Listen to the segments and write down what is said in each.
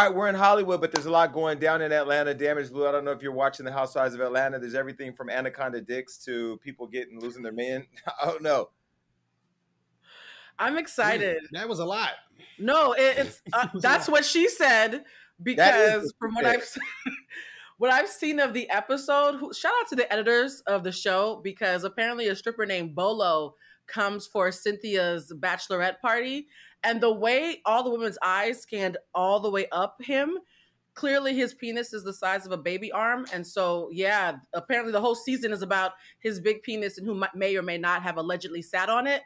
All right, we're in Hollywood, but there's a lot going down in Atlanta. Damage Blue. I don't know if you're watching the Housewives of Atlanta. There's everything from anaconda dicks to people getting losing their men. I don't know. I'm excited. That was a lot. No, it, it's uh, that's what she said because from what I've what I've seen of the episode, who, shout out to the editors of the show because apparently a stripper named Bolo comes for Cynthia's bachelorette party, and the way all the women's eyes scanned all the way up him, clearly his penis is the size of a baby arm, and so yeah, apparently the whole season is about his big penis and who may or may not have allegedly sat on it.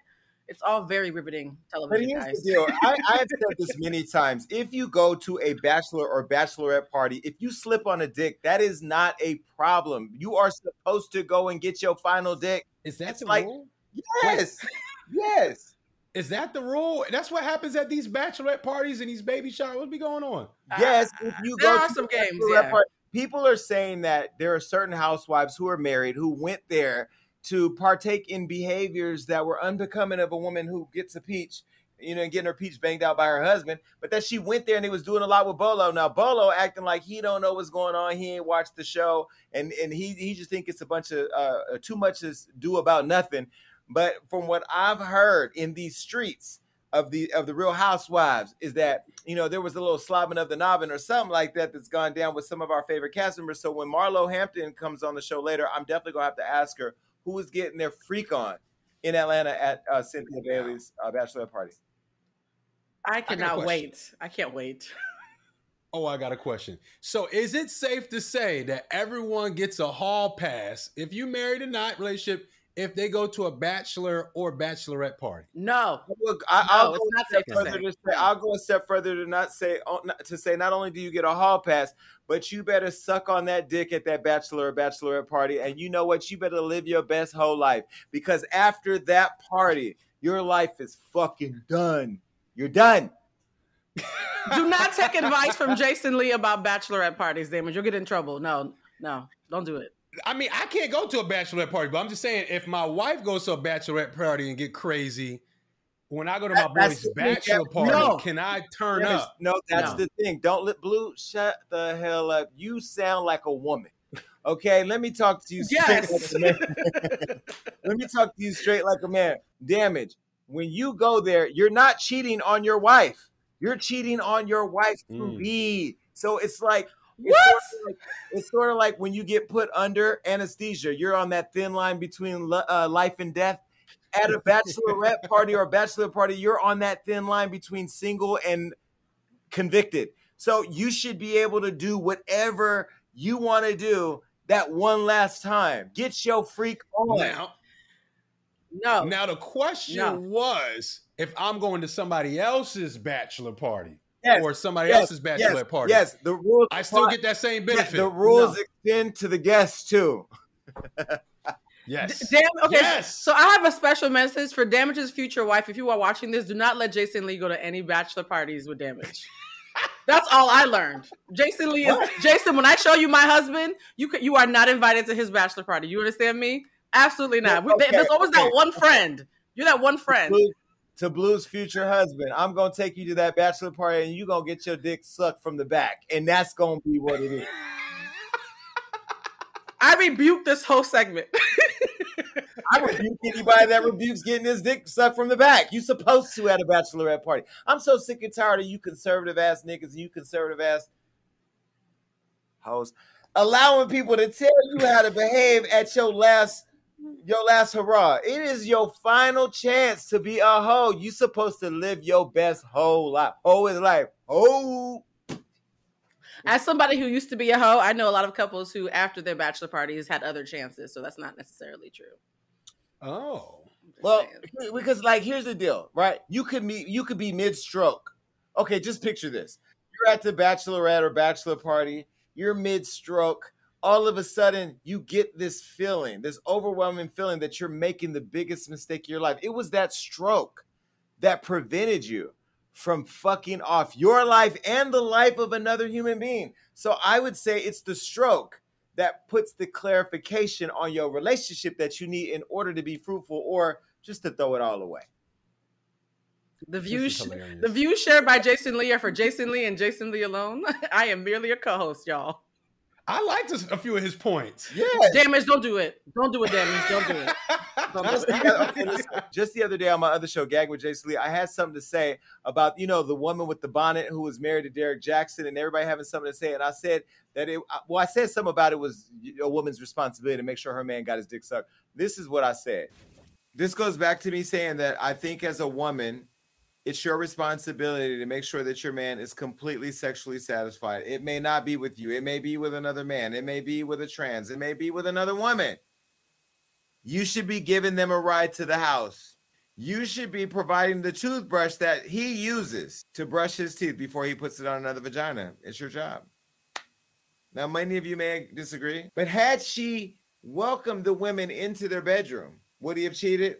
It's all very riveting television. But here's guys. the deal. I, I've said this many times. If you go to a bachelor or bachelorette party, if you slip on a dick, that is not a problem. You are supposed to go and get your final dick. Is that it's the like, rule? Yes. yes. Is that the rule? That's what happens at these bachelorette parties and these baby showers. What be going on? Yes, if you there go are to some games. Yeah. Party, people are saying that there are certain housewives who are married who went there to partake in behaviors that were unbecoming of a woman who gets a peach, you know, and getting her peach banged out by her husband. But that she went there and he was doing a lot with Bolo. Now Bolo acting like he don't know what's going on. He ain't watched the show, and and he he just think it's a bunch of uh, too much to do about nothing. But from what I've heard in these streets of the of the Real Housewives is that you know there was a little slobbing of the nobbin or something like that that's gone down with some of our favorite cast members. So when Marlo Hampton comes on the show later, I'm definitely gonna have to ask her who was getting their freak on in Atlanta at uh, Cynthia Bailey's uh, bachelor party. I cannot I wait. I can't wait. Oh, I got a question. So, is it safe to say that everyone gets a hall pass if you married or not relationship if they go to a bachelor or bachelorette party? No. Look, I, will go not safe to say. to say. I'll go a step further to not say oh, to say not only do you get a hall pass, but you better suck on that dick at that bachelor or bachelorette party, and you know what? You better live your best whole life because after that party, your life is fucking done. You're done. Do not take advice from Jason Lee about bachelorette parties, damage. You'll get in trouble. No, no, don't do it. I mean, I can't go to a bachelorette party, but I'm just saying, if my wife goes to a bachelorette party and get crazy, when I go to my that, boy's bachelor party, no. can I turn yes. up? No, that's no. the thing. Don't let Blue shut the hell up. You sound like a woman. Okay, let me talk to you yes. Like let me talk to you straight like a man. Damage. When you go there, you're not cheating on your wife. You're cheating on your wife to mm. be. So it's like what? It's sort, like, it's sort, of like, when you get put under anesthesia. You're on that thin line between uh, life and death. At a bachelorette party or a bachelor party, you're on that thin line between single and convicted. So you should be able to do whatever you want to do that one last time. Get your freak on. Now, no. Now the question no. was if I'm going to somebody else's bachelor party yes, or somebody yes, else's bachelor yes, party. Yes, the rules. I still get that same benefit. the rules no. extend to the guests too. yes. Damn. Okay. Yes. So I have a special message for Damage's future wife. If you are watching this, do not let Jason Lee go to any bachelor parties with Damage. That's all I learned. Jason Lee is Jason. When I show you my husband, you you are not invited to his bachelor party. You understand me? Absolutely not. Okay, There's always okay. that one friend. You're that one friend to Blue's future husband. I'm gonna take you to that bachelor party and you're gonna get your dick sucked from the back. And that's gonna be what it is. I rebuke this whole segment. I rebuke anybody that rebukes getting his dick sucked from the back. You supposed to at a bachelorette party. I'm so sick and tired of you conservative ass niggas and you conservative ass hoes allowing people to tell you how to behave at your last your last hurrah. It is your final chance to be a hoe. You supposed to live your best whole life. Hoe is life. Oh. As somebody who used to be a hoe, I know a lot of couples who, after their bachelor parties, had other chances. So that's not necessarily true. Oh. Well, because like here's the deal, right? You could meet you could be mid-stroke. Okay, just picture this. You're at the bachelorette or bachelor party, you're mid-stroke all of a sudden you get this feeling, this overwhelming feeling that you're making the biggest mistake of your life. It was that stroke that prevented you from fucking off your life and the life of another human being. So I would say it's the stroke that puts the clarification on your relationship that you need in order to be fruitful or just to throw it all away. The views, the views shared by Jason Lee are for Jason Lee and Jason Lee alone. I am merely a co-host, y'all. I liked a few of his points. Yeah. Damage, don't do it. Don't do it, damage. Don't do it. just, the, just the other day on my other show, Gag with Jason Lee, I had something to say about, you know, the woman with the bonnet who was married to Derek Jackson and everybody having something to say. And I said that it, well, I said something about it was a woman's responsibility to make sure her man got his dick sucked. This is what I said. This goes back to me saying that I think as a woman, it's your responsibility to make sure that your man is completely sexually satisfied. It may not be with you, it may be with another man, it may be with a trans, it may be with another woman. You should be giving them a ride to the house. You should be providing the toothbrush that he uses to brush his teeth before he puts it on another vagina. It's your job. Now, many of you may disagree, but had she welcomed the women into their bedroom, would he have cheated?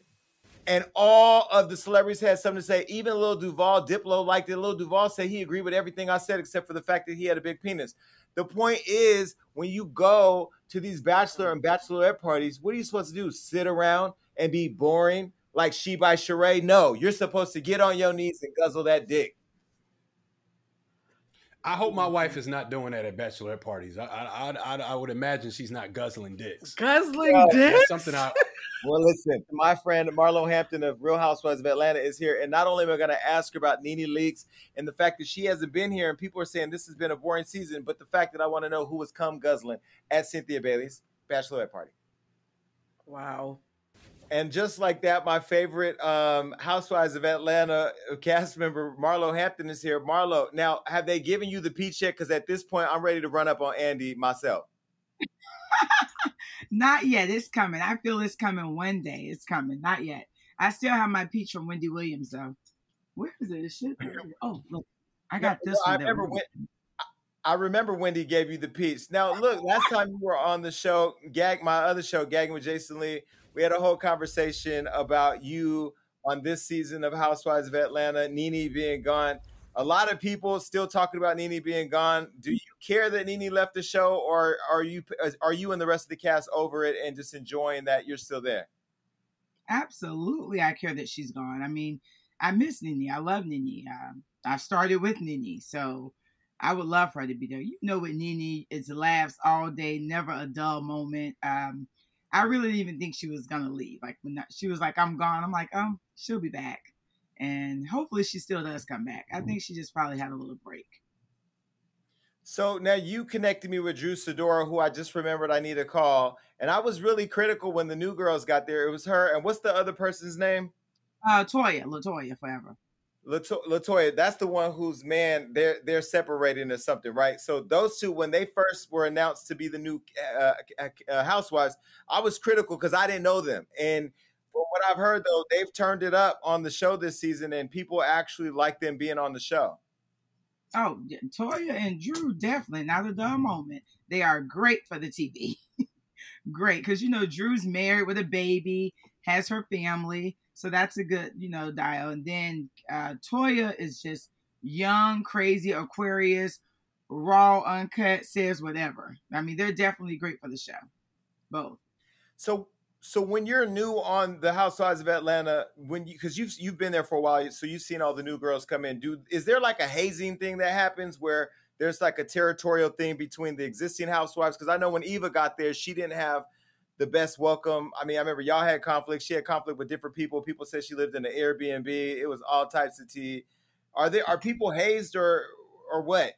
And all of the celebrities had something to say. Even Lil Duval, Diplo liked it. Lil Duval said he agreed with everything I said except for the fact that he had a big penis. The point is, when you go to these bachelor and bachelorette parties, what are you supposed to do? Sit around and be boring like she by Sheree? No, you're supposed to get on your knees and guzzle that dick. I hope my wife is not doing that at bachelorette parties. I I, I, I would imagine she's not guzzling dicks. Guzzling uh, dicks. something I well, listen, my friend Marlo Hampton of Real Housewives of Atlanta is here. And not only am I going to ask her about NeNe Leakes and the fact that she hasn't been here and people are saying this has been a boring season, but the fact that I want to know who was come guzzling at Cynthia Bailey's bachelorette party. Wow. And just like that, my favorite um, Housewives of Atlanta cast member Marlo Hampton is here. Marlo, now have they given you the peach check? Because at this point, I'm ready to run up on Andy myself. Not yet. It's coming. I feel it's coming one day. It's coming. Not yet. I still have my peach from Wendy Williams though. Where is it? Shit. Oh, look. I got this I remember when I remember Wendy gave you the peach. Now, look, last time you were on the show, Gag, my other show, Gagging with Jason Lee, we had a whole conversation about you on this season of Housewives of Atlanta, NeNe being gone a lot of people still talking about NeNe being gone. Do you care that NeNe left the show, or are you are you and the rest of the cast over it and just enjoying that you're still there? Absolutely, I care that she's gone. I mean, I miss NeNe. I love NeNe. Uh, I started with NeNe, so I would love for her to be there. You know, with NeNe, it's laughs all day, never a dull moment. Um, I really didn't even think she was gonna leave. Like when she was like, "I'm gone," I'm like, "Um, she'll be back." and hopefully she still does come back. I think she just probably had a little break. So now you connected me with Drew Sidora, who I just remembered I need to call, and I was really critical when the new girls got there. It was her, and what's the other person's name? Uh, Toya, Latoya, forever. Lato- Latoya, that's the one whose man they're they're separating or something, right? So those two, when they first were announced to be the new uh, uh, housewives, I was critical because I didn't know them, and from what I've heard, though, they've turned it up on the show this season, and people actually like them being on the show. Oh, Toya and Drew definitely not a dull moment. They are great for the TV. great because you know Drew's married with a baby, has her family, so that's a good you know dial. And then uh, Toya is just young, crazy, Aquarius, raw, uncut, says whatever. I mean, they're definitely great for the show, both. So so when you're new on the Housewives of Atlanta, when you because you've you've been there for a while, so you've seen all the new girls come in. Do is there like a hazing thing that happens where there's like a territorial thing between the existing housewives? Because I know when Eva got there, she didn't have the best welcome. I mean, I remember y'all had conflict. She had conflict with different people. People said she lived in an Airbnb. It was all types of tea. Are there are people hazed or or what?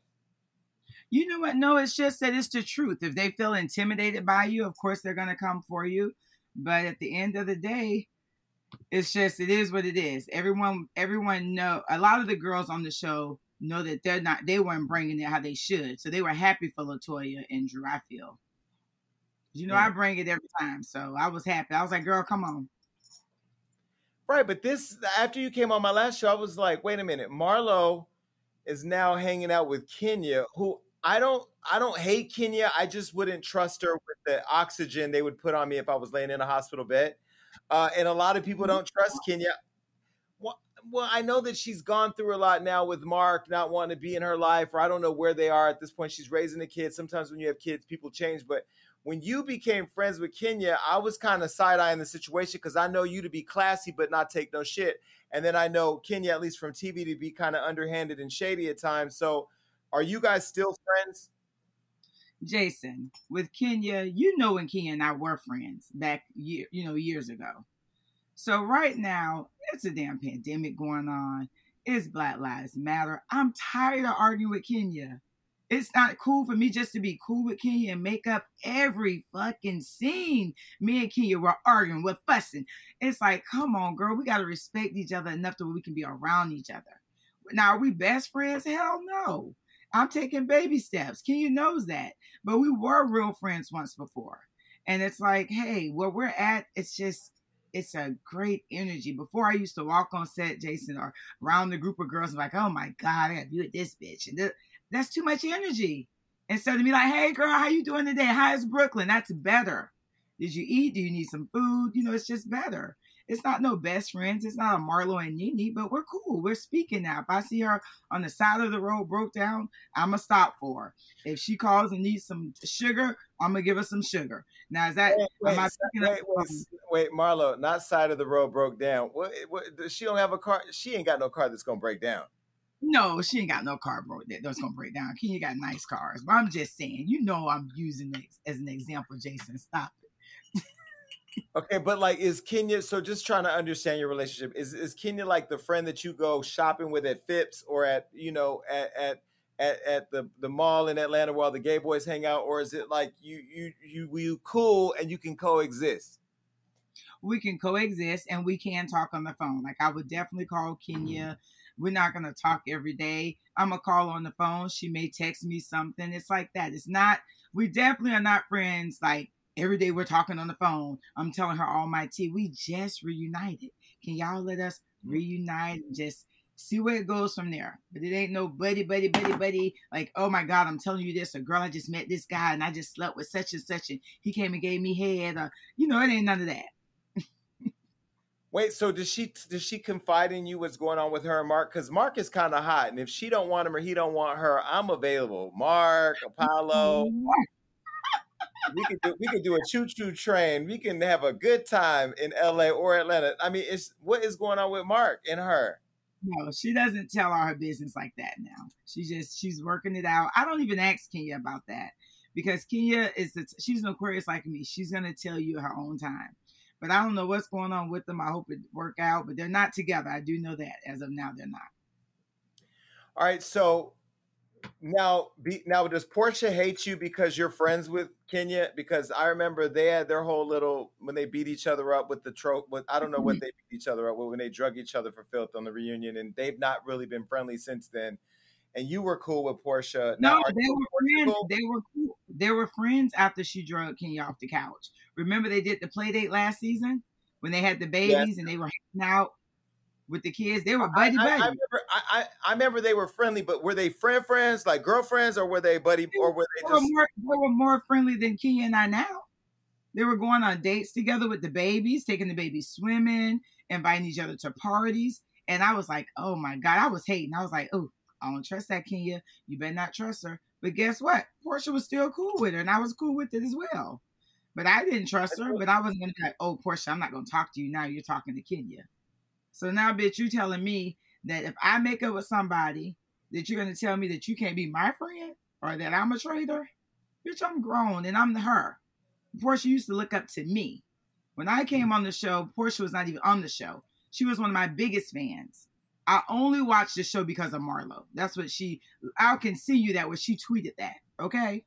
You know what? No, it's just that it's the truth. If they feel intimidated by you, of course they're gonna come for you. But at the end of the day, it's just it is what it is. Everyone everyone know a lot of the girls on the show know that they're not they weren't bringing it how they should. So they were happy for Latoya and Drew. I feel. You know, yeah. I bring it every time, so I was happy. I was like, "Girl, come on." Right, but this after you came on my last show, I was like, "Wait a minute, Marlo is now hanging out with Kenya, who I don't I don't hate Kenya. I just wouldn't trust her with the oxygen they would put on me if I was laying in a hospital bed. Uh, and a lot of people don't trust Kenya. Well, well, I know that she's gone through a lot now with Mark not wanting to be in her life, or I don't know where they are at this point. She's raising a kid. Sometimes when you have kids, people change. But when you became friends with Kenya, I was kind of side eyeing the situation because I know you to be classy but not take no shit. And then I know Kenya, at least from TV, to be kind of underhanded and shady at times. So are you guys still friends? Jason, with Kenya, you know when Kenya and I were friends back year, you know, years ago. So right now, it's a damn pandemic going on. It's Black Lives Matter. I'm tired of arguing with Kenya. It's not cool for me just to be cool with Kenya and make up every fucking scene. Me and Kenya were arguing, we're fussing. It's like, come on, girl, we gotta respect each other enough that we can be around each other. Now, are we best friends? Hell no. I'm taking baby steps. Kenya knows that. But we were real friends once before. And it's like, hey, where we're at, it's just it's a great energy. Before I used to walk on set, Jason, or around the group of girls, I'm like, oh my God, I gotta be with this bitch. And that's too much energy. Instead of me like, hey girl, how you doing today? How is Brooklyn? That's better. Did you eat? Do you need some food? You know, it's just better. It's not no best friends. It's not a Marlo and Nene, but we're cool. We're speaking now. If I see her on the side of the road broke down, I'm gonna stop for her. If she calls and needs some sugar, I'm gonna give her some sugar. Now is that wait, wait, wait, wait, wait, Marlo, not side of the road broke down. What, what she don't have a car? She ain't got no car that's gonna break down. No, she ain't got no car broke that's gonna break down. Kenya got nice cars, but I'm just saying, you know, I'm using it as an example. Jason, stop it. okay, but like, is Kenya? So just trying to understand your relationship. Is is Kenya like the friend that you go shopping with at Phipps or at you know at at at, at the, the mall in Atlanta while the gay boys hang out, or is it like you you you you cool and you can coexist? We can coexist and we can talk on the phone. Like I would definitely call Kenya. We're not gonna talk every day. I'm gonna call on the phone. She may text me something. It's like that. It's not. We definitely are not friends. Like every day we're talking on the phone. I'm telling her all my tea. We just reunited. Can y'all let us mm-hmm. reunite and just see where it goes from there. But it ain't no buddy, buddy, buddy, buddy. Like, oh my God, I'm telling you this. A girl, I just met this guy and I just slept with such and such, and he came and gave me head. Or, you know, it ain't none of that. Wait, so does she does she confide in you what's going on with her and Mark? Because Mark is kind of hot, and if she don't want him or he don't want her, I'm available. Mark, Apollo. we could do we could do a choo choo train. We can have a good time in LA or Atlanta. I mean, it's what is going on with Mark and her? No, she doesn't tell all her business like that now. She just she's working it out. I don't even ask Kenya about that because Kenya is the, she's an Aquarius like me. She's gonna tell you her own time. But I don't know what's going on with them. I hope it work out. But they're not together. I do know that as of now, they're not. All right. So now, be, now does Porsha hate you because you're friends with Kenya? Because I remember they had their whole little when they beat each other up with the trope. With I don't know what mm-hmm. they beat each other up with when they drug each other for filth on the reunion, and they've not really been friendly since then. And you were cool with Porsha. No, now, they were friends. Cool? They were cool. They were friends after she drug Kenya off the couch. Remember they did the play date last season when they had the babies yes. and they were hanging out with the kids. They were buddy buddy. I, I, remember, I, I, remember they were friendly, but were they friend friends, like girlfriends, or were they buddy, or were they, they just? Were more, they were more friendly than Kenya and I now. They were going on dates together with the babies, taking the babies swimming, inviting each other to parties, and I was like, oh my god, I was hating. I was like, oh, I don't trust that Kenya. You better not trust her. But guess what? Porsha was still cool with her, and I was cool with it as well. But I didn't trust her. But I wasn't gonna be like, oh, Porsha, I'm not gonna talk to you now. You're talking to Kenya. So now, bitch, you telling me that if I make up with somebody, that you're gonna tell me that you can't be my friend or that I'm a traitor? Bitch, I'm grown and I'm her. Porsha used to look up to me. When I came mm. on the show, Porsha was not even on the show. She was one of my biggest fans. I only watched the show because of Marlo. That's what she. I can see you that when she tweeted that. Okay.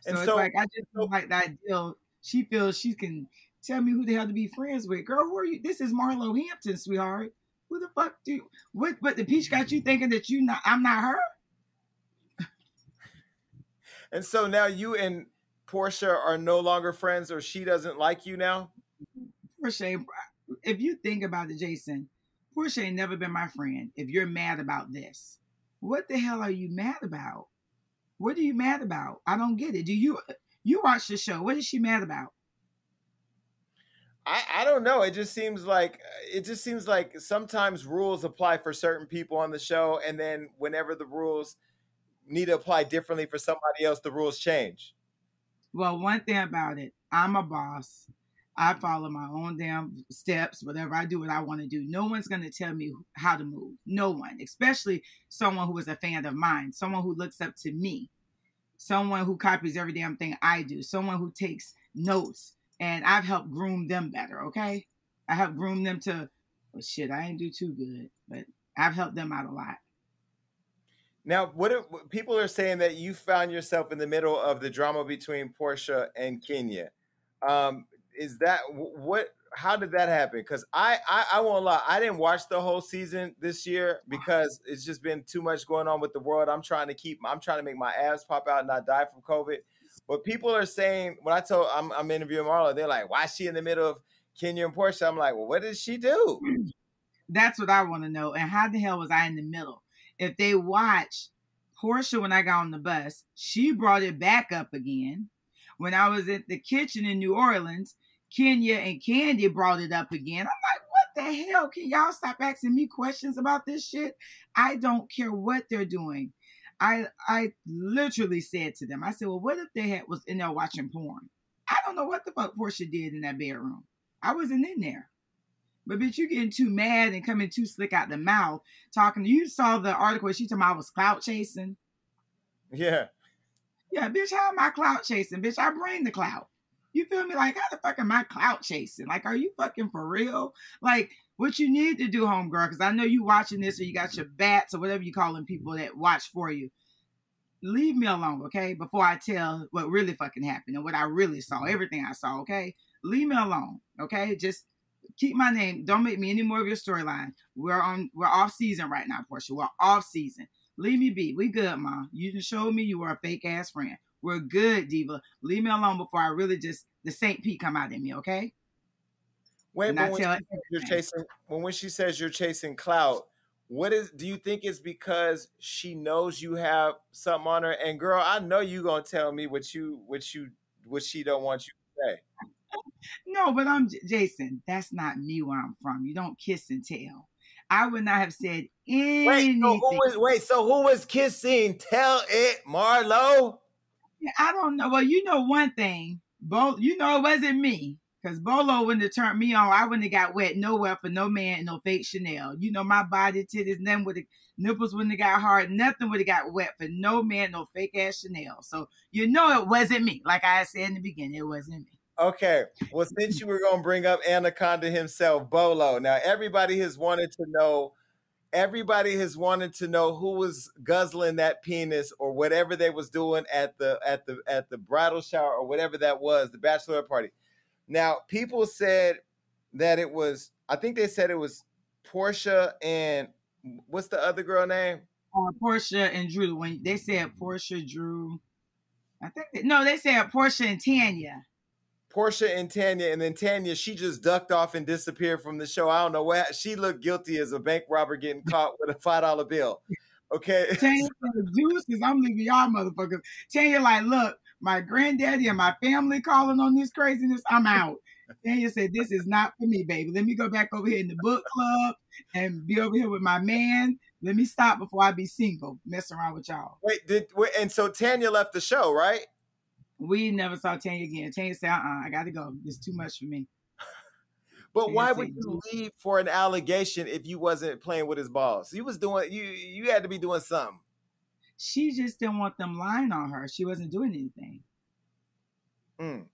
So, and so it's like I just don't like that deal. She feels she can Tell me who the hell to be friends with. Girl, who are you? This is Marlo Hampton, sweetheart. Who the fuck do you, what but the peach got you thinking that you not I'm not her? and so now you and Porsha are no longer friends or she doesn't like you now? Porsha, if you think about it, Jason, Porsha ain't never been my friend. If you're mad about this, what the hell are you mad about? What are you mad about? I don't get it. Do you you watch the show? What is she mad about? I, I don't know. It just seems like uh, it just seems like sometimes rules apply for certain people on the show, and then whenever the rules need to apply differently for somebody else, the rules change. Well, one thing about it, I'm a boss. I follow my own damn steps. Whatever I do, what I want to do. No one's going to tell me how to move. No one, especially someone who is a fan of mine, someone who looks up to me, someone who copies every damn thing I do, someone who takes notes. And I've helped groom them better, okay? I helped groom them to, well, shit, I ain't do too good, but I've helped them out a lot. Now, what if, people are saying that you found yourself in the middle of the drama between Porsha and Kenya? Um, is that what? How did that happen? Because I, I, I won't lie, I didn't watch the whole season this year because it's just been too much going on with the world. I'm trying to keep, I'm trying to make my abs pop out and not die from COVID. But people are saying when I told, I'm, I'm interviewing Marlo, they're like, "Why is she in the middle of Kenya and Porsha?" I'm like, "Well, what did she do?" That's what I want to know. And how the hell was I in the middle? If they watch Porsha when I got on the bus, she brought it back up again. When I was at the kitchen in New Orleans, Kenya and Candy brought it up again. I'm like, what the hell? Can y'all stop asking me questions about this shit? I don't care what they're doing. I I literally said to them, I said, well, what if they had was in there watching porn? I don't know what the fuck Porsha did in that bedroom. I wasn't in there. But bitch, you getting too mad and coming too slick out the mouth talking. You saw the article where she told me I was clout chasing. Yeah. Yeah, bitch, how am I clout chasing? Bitch, I bring the clout. You feel me? Like, how the fuck am I clout chasing? Like, are you fucking for real? Like, what you need to do, homegirl, because I know you watching this or you got your bats or whatever you calling people that watch for you. Leave me alone, okay? Before I tell what really fucking happened and what I really saw, mm-hmm. everything I saw, okay? Leave me alone, okay? Just keep my name. Don't make me any more of your storyline. We're on. We're off season right now, Porsha. We're off season. Leave me be. We good, ma. You just showed me you were a fake ass friend. We're good, diva. Leave me alone before I really just the Saint Pete come out in me, okay? Wait, when you're chasing when when she says you're chasing clout, what is do you think it's because she knows you have something on her? And girl, I know you gonna tell me what you what you what she don't want you to say no, but I'm Jason. That's not me where I'm from. You don't kiss and tell. I would not have said anything. Wait, so who was, wait, so who was kissing? Tell it, Marlo. I don't know. Well, you know one thing. Bo, you know it wasn't me. Cause Bolo wouldn't have turned me on. I wouldn't have got wet nowhere for no man no fake Chanel. You know my body titties, nothing would have nipples wouldn't have got hard. Nothing would have got wet for no man, no fake ass Chanel. So you know it wasn't me. Like I said in the beginning, it wasn't me. Okay. Well, since you were to bring up Anaconda himself, Bolo. Now, everybody has wanted to know. Everybody has wanted to know who was guzzling that penis or whatever they was doing at the at the at the bridal shower or whatever that was, the bachelor party. Now, people said that it was. I think they said it was Porsha and what's the other girl name? Uh, Porsha and Drew. When they said Porsha, Drew. I think they, no, they said Porsha and Tanya. Porsha and Tanya, and then Tanya, she just ducked off and disappeared from the show. I don't know what she looked guilty as a bank robber getting caught with a five dollar bill. Okay, Tanya juices. I'm leaving y'all motherfuckers. Tanya, like, look, my granddaddy and my family calling on this craziness. I'm out. Tanya said, "This is not for me, baby. Let me go back over here in the book club and be over here with my man. Let me stop before I be single, messing around with y'all." Wait, did wait, and so Tanya left the show, right? We never saw Tanya again. Tanya said, uh-uh, I got to go. It's too much for me. But Tanya why would you leave for an allegation if you wasn't playing with his balls? You was doing you you had to be doing something. She just didn't want them lying on her. She wasn't doing anything. Mm.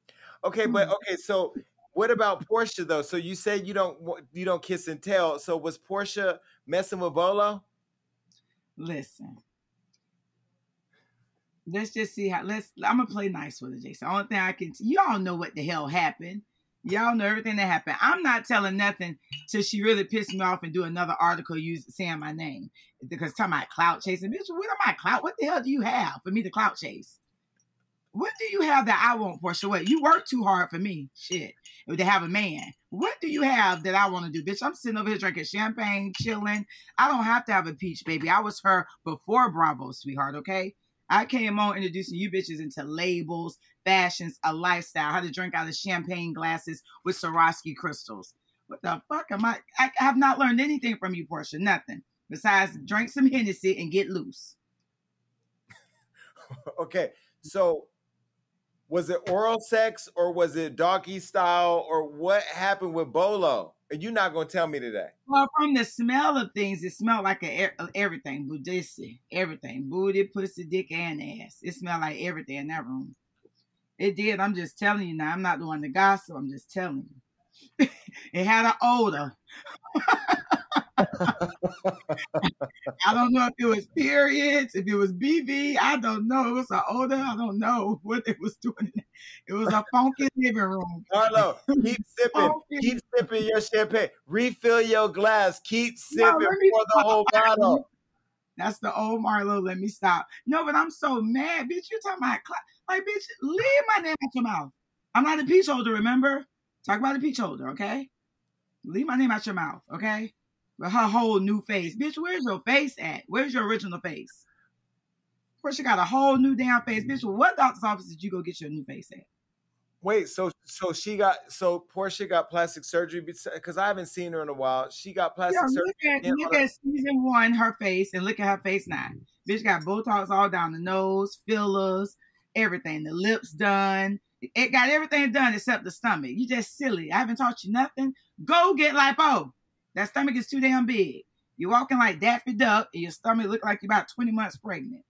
Okay, mm. but okay, so what about Porsha though? So you said you don't you don't kiss and tell. So was Porsha messing with Bolo? Listen, let's just see how let's I'm gonna play nice with it, Jason. Only thing I can y'all know what the hell happened. Y'all know everything that happened. I'm not telling nothing till she really pissed me off and do another article using saying my name. Because talking about clout chasing. Bitch, what am I clout? What the hell do you have for me to clout chase? What do you have that I want, Porsha? What? You work too hard for me. Shit. To have a man. What do you have that I want to do? Bitch, I'm sitting over here drinking champagne, chilling. I don't have to have a peach, baby. I was her before Bravo, sweetheart, okay? I came on introducing you bitches into labels, fashions, a lifestyle, how to drink out of champagne glasses with Swarovski crystals. What the fuck am I? I have not learned anything from you, Porsha. Nothing besides drink some Hennessy and get loose. okay, so Was it oral sex or was it doggy style or what happened with Bolo? You're not gonna tell me today. Well, from the smell of things, it smelled like a, everything, Buddhist, everything, booty, pussy, dick, and ass. It smelled like everything in that room. It did. I'm just telling you now. I'm not doing the gossip. I'm just telling you. it had an odor. I don't know if it was periods, if it was BV. I don't know. It was an odor. I don't know what it was doing. It was a funky living room. Marlo, keep sipping. Keep sipping your champagne. Refill your glass. Keep sipping no, for the whole bottle. That's the old Marlo. Let me stop. No, but I'm so mad, bitch. You talking about like, bitch? Leave my name out your mouth. I'm not a peach holder. Remember? Talk about a peach holder, okay? Leave my name out your mouth, okay? Her whole new face. Bitch, where's your face at? Where's your original face? Of course, she got a whole new damn face. Bitch, what doctor's office did you go get your new face at? Wait, so so she got so Porsha got plastic surgery because I haven't seen her in a while. She got plastic yeah, surgery. Look at, look at season one, her face, and look at her face now. Bitch got Botox all down the nose, fillers, everything. The lips done. It got everything done except the stomach. You just silly. I haven't taught you nothing. Go get lipo. That stomach is too damn big. You're walking like Daffy Duck, and your stomach look like you're about 20 months pregnant,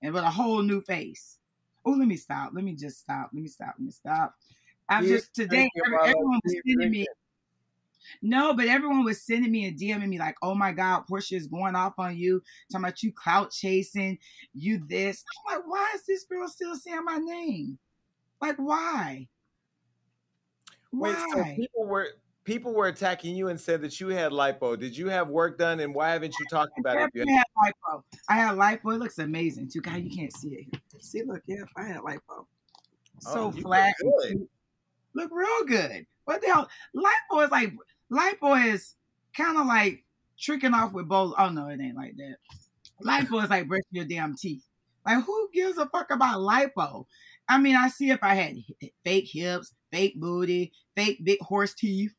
and with a whole new face. Oh, let me stop. Let me just stop. Let me stop. Let me stop. I'm yeah, just today. everyone was sending me. No, but everyone was sending me and DMing me like, "Oh my God, Porsha is going off on you, talking about you clout chasing, you this." I'm like, why is this girl still saying my name? Like, why? Why? Wait, so people were people were attacking you and said that you had lipo. Did you have work done, and why haven't you talked about I it? I had lipo. I had lipo. It looks amazing too. God, you can't see it. See, look, yeah, I had lipo. So oh, flat. Look, look real good. What the hell? Lipo is like lipo is kind of like tricking off with both. Oh no, it ain't like that. Lipo is like brushing your damn teeth. Like who gives a fuck about lipo? I mean, I see if I had fake hips, fake booty, fake big horse teeth,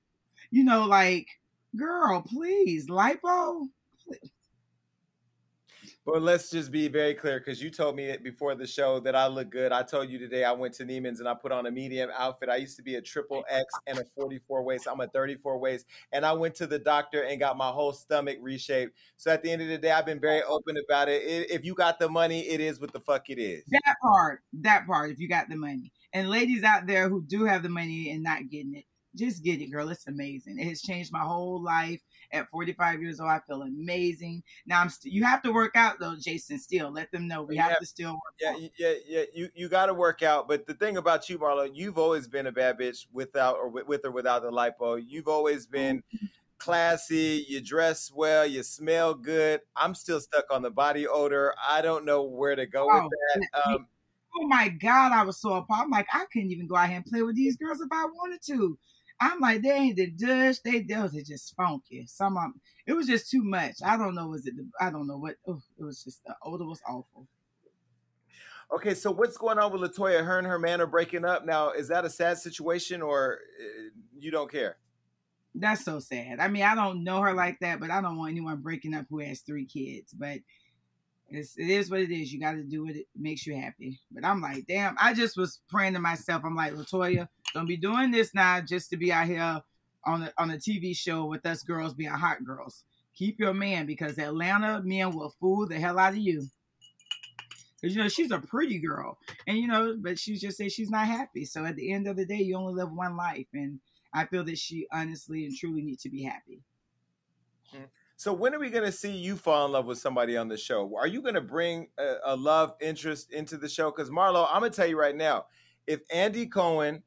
you know, like, girl, please, lipo. Please. But let's just be very clear because you told me before the show that I look good. I told you today I went to Neiman's and I put on a medium outfit. I used to be a triple X and a 44 waist. I'm a 34 waist. And I went to the doctor and got my whole stomach reshaped. So at the end of the day, I've been very open about it. If you got the money, it is what the fuck it is. That part, that part, if you got the money. And ladies out there who do have the money and not getting it, just get it, girl. It's amazing. It has changed my whole life. At 45 years old, I feel amazing. Now I'm st- you have to work out though, Jason. Still, let them know we have, have to still work. Yeah, out. yeah, yeah. You you got to work out. But the thing about you, Marlo, you've always been a bad bitch without or with, with or without the lipo. You've always been mm-hmm. classy. You dress well. You smell good. I'm still stuck on the body odor. I don't know where to go oh, with that. Um, oh my god, I was so appalled. I'm like, I couldn't even go out here and play with these girls if I wanted to. I'm like, they ain't the Dutch. They those are just funky. Some of them, it was just too much. I don't know. Was it? The, I don't know what. Oh, it was just the odor was awful. Okay, so what's going on with Latoya? Her and her man are breaking up now. Is that a sad situation, or uh, you don't care? That's so sad. I mean, I don't know her like that, but I don't want anyone breaking up who has three kids. But it's, it is what it is. You got to do what it makes you happy. But I'm like, damn. I just was praying to myself. I'm like, Latoya, don't be doing this now just to be out here on a, on a TV show with us girls being hot girls. Keep your man because Atlanta men will fool the hell out of you. Because, you know, she's a pretty girl. And, you know, but she just says she's not happy. So at the end of the day, you only live one life. And I feel that she honestly and truly needs to be happy. Mm. So when are we going to see you fall in love with somebody on the show? Are you going to bring a, a love interest into the show? Because Marlo, I'm going to tell you right now, if Andy Cohen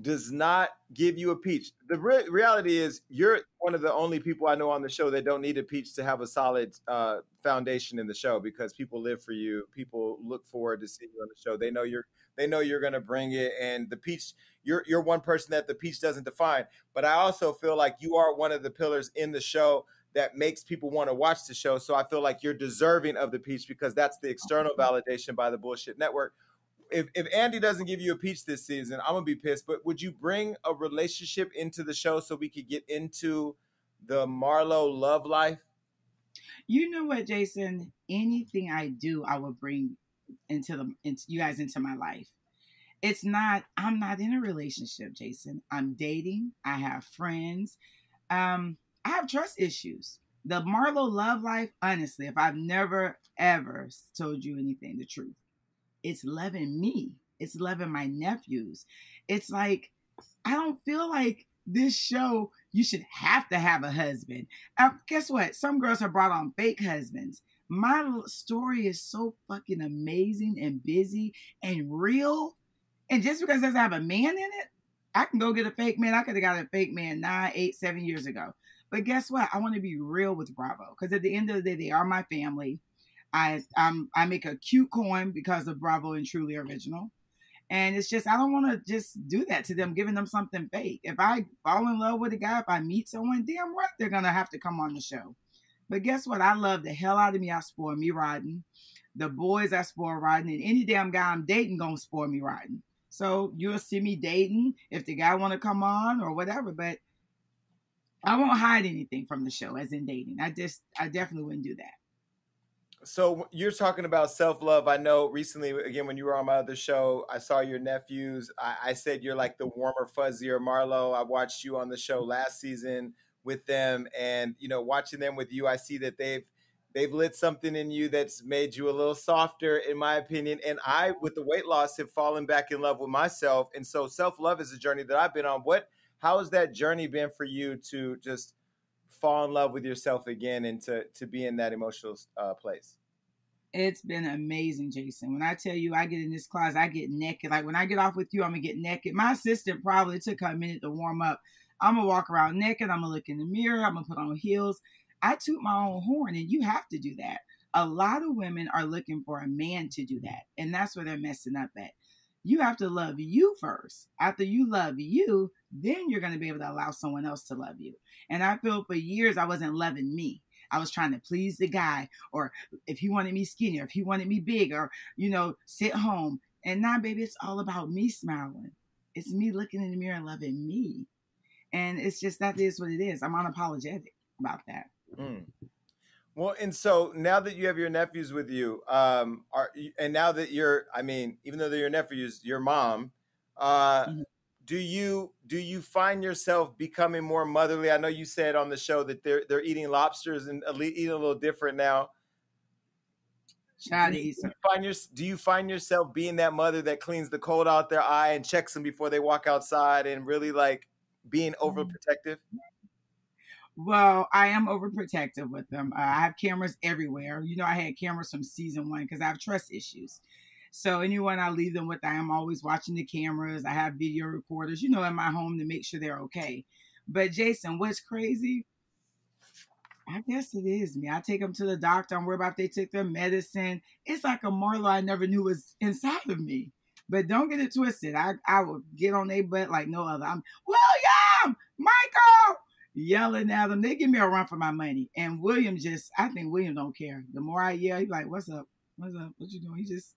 does not give you a peach. The re- reality is, you're one of the only people I know on the show that don't need a peach to have a solid uh, foundation in the show because people live for you. People look forward to seeing you on the show. They know you're they know you're going to bring it, and the peach. You're you're one person that the peach doesn't define. But I also feel like you are one of the pillars in the show that makes people want to watch the show. So I feel like you're deserving of the peach because that's the external validation by the bullshit network if, if Andy doesn't give you a peach this season, I'm gonna be pissed. But would you bring a relationship into the show so we could get into the Marlo love life? You know what, Jason? Anything I do, I will bring into the into you guys into my life. it's not i'm not in a relationship jason i'm dating i have friends um i have trust issues. The marlo love life honestly if i've never ever told you anything the truth it's loving me. It's loving my nephews. It's like i don't feel like this show you should have to have a husband. Uh, guess what? Some girls have brought on fake husbands. My story is so fucking amazing and busy and real and just because it doesn't have a man in it, I can go get a fake man. I could have got a fake man nine, eight, seven years ago. But guess what? I want to be real with Bravo because at the end of the day, they are my family. I I'm, I make a cute coin because of Bravo and Truly Original. And it's just I don't want to just do that to them, giving them something fake. If I fall in love with a guy, if I meet someone, damn right they're gonna have to come on the show. But guess what? I love the hell out of me. I spoil me riding. The boys I spoil riding, and any damn guy I'm dating gonna spoil me riding. So you'll see me dating if the guy want to come on or whatever. But I won't hide anything from the show, as in dating. I just, I definitely wouldn't do that. So you're talking about self love. I know recently, again, when you were on my other show, I saw your nephews. I, I said you're like the warmer, fuzzier Marlo. I watched you on the show last season with them, and you know, watching them with you, I see that they've they've lit something in you that's made you a little softer in my opinion and i with the weight loss have fallen back in love with myself and so self-love is a journey that i've been on what how has that journey been for you to just fall in love with yourself again and to to be in that emotional uh, place? It's been amazing jason. When i tell you i get in this class i get naked. Like when i get off with you i'm gonna get naked. My assistant probably took a minute to warm up. I'm gonna walk around naked. I'm gonna look in the mirror. I'm gonna put on heels. I toot my own horn, and you have to do that. A lot of women are looking for a man to do that, and that's where they're messing up at. You have to love you first. After you love you, then you're going to be able to allow someone else to love you. And I feel for years I wasn't loving me. I was trying to please the guy, or if he wanted me skinny, or if he wanted me big, or, you know, sit home. And now, baby, it's all about me smiling. It's me looking in the mirror and loving me. And it's just that is what it is. I'm unapologetic about that. Mm. Well, and so now that you have your nephews with you, um, are and now that you're, I mean, even though they're your nephews, your mom, uh, mm-hmm. Do you do you find yourself becoming more motherly? I know you said on the show that they're they're eating lobsters and eating a little different now. Do you, find your, do you find yourself being that mother that cleans the cold out their eye and checks them before they walk outside and really like being mm-hmm. overprotective? Well, I am overprotective with them. Uh, I have cameras everywhere. You know, I had cameras from season one because I have trust issues. So anyone I leave them with, I am always watching the cameras. I have video recorders, you know, in my home to make sure they're okay. But Jason, what's crazy? I guess it is me. I take them to the doctor. I'm worried about if they took their medicine. It's like a Marlo I never knew was inside of me. But don't get it twisted. I, I will get on their butt like no other. I'm William, Michael, yelling at them. They give me a run for my money. And William just, I think William don't care. The more I yell, he's like, "What's up? What's up? What you doing?" He just,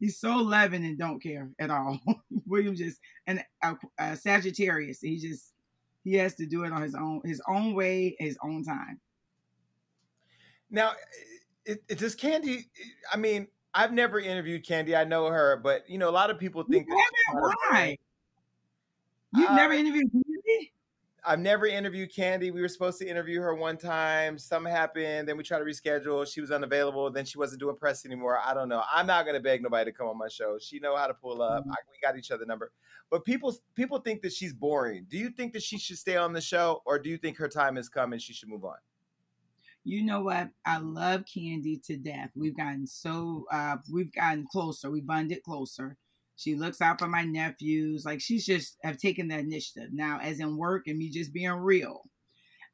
he's so loving and don't care at all. William just, and a, a Sagittarius. He just, he has to do it on his own, his own way, his own time. Now, it, it does Candy? I mean, I've never interviewed Candy. I know her, but you know, a lot of people think. You why? You've uh, never interviewed? I've never interviewed Candy. We were supposed to interview her one time. Something happened. Then we tried to reschedule. She was unavailable. Then she wasn't doing press anymore. I don't know. I'm not gonna beg nobody to come on my show. She know how to pull up. Mm-hmm. I, we got each other number. But people people think that she's boring. Do you think that she should stay on the show, or do you think her time has come and she should move on? You know what? I love Candy to death. We've gotten so uh, we've gotten closer. We bonded closer she looks out for my nephews. Like she's just have taken that initiative. Now, as in work and me just being real,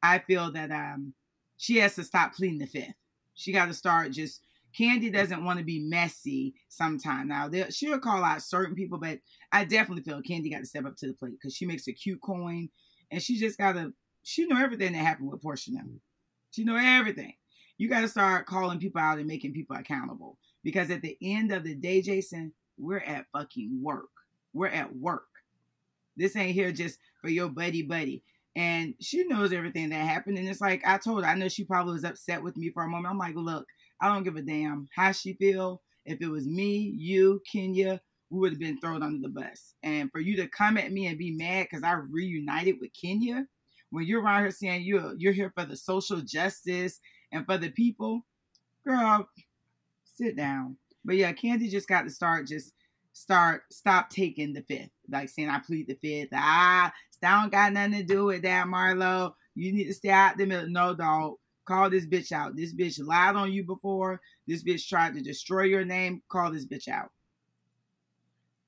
I feel that um she has to stop pleading the fifth. She got to start just. Candy doesn't want to be messy sometime. Now she'll call out certain people, but I definitely feel Candy got to step up to the plate because she makes a cute coin, and she just got to. She know everything that happened with Porsha now. She know everything. You got to start calling people out and making people accountable because at the end of the day, Jason, we're at fucking work. We're at work. This ain't here just for your buddy buddy. And she knows everything that happened. And it's like I told her, I know she probably was upset with me for a moment. I'm like, look, I don't give a damn how she feel. If it was me, you, Kenya, we would have been thrown under the bus. And for you to come at me and be mad because I reunited with Kenya, when you're around here saying you're you're here for the social justice and for the people, girl, sit down. But yeah, Kandi just got to start just start stop taking the fifth. Like saying I plead the fifth. Ah, that don't got nothing to do with that, Marlo. You need to stay out the middle. No, dog. Call this bitch out. This bitch lied on you before. This bitch tried to destroy your name. Call this bitch out.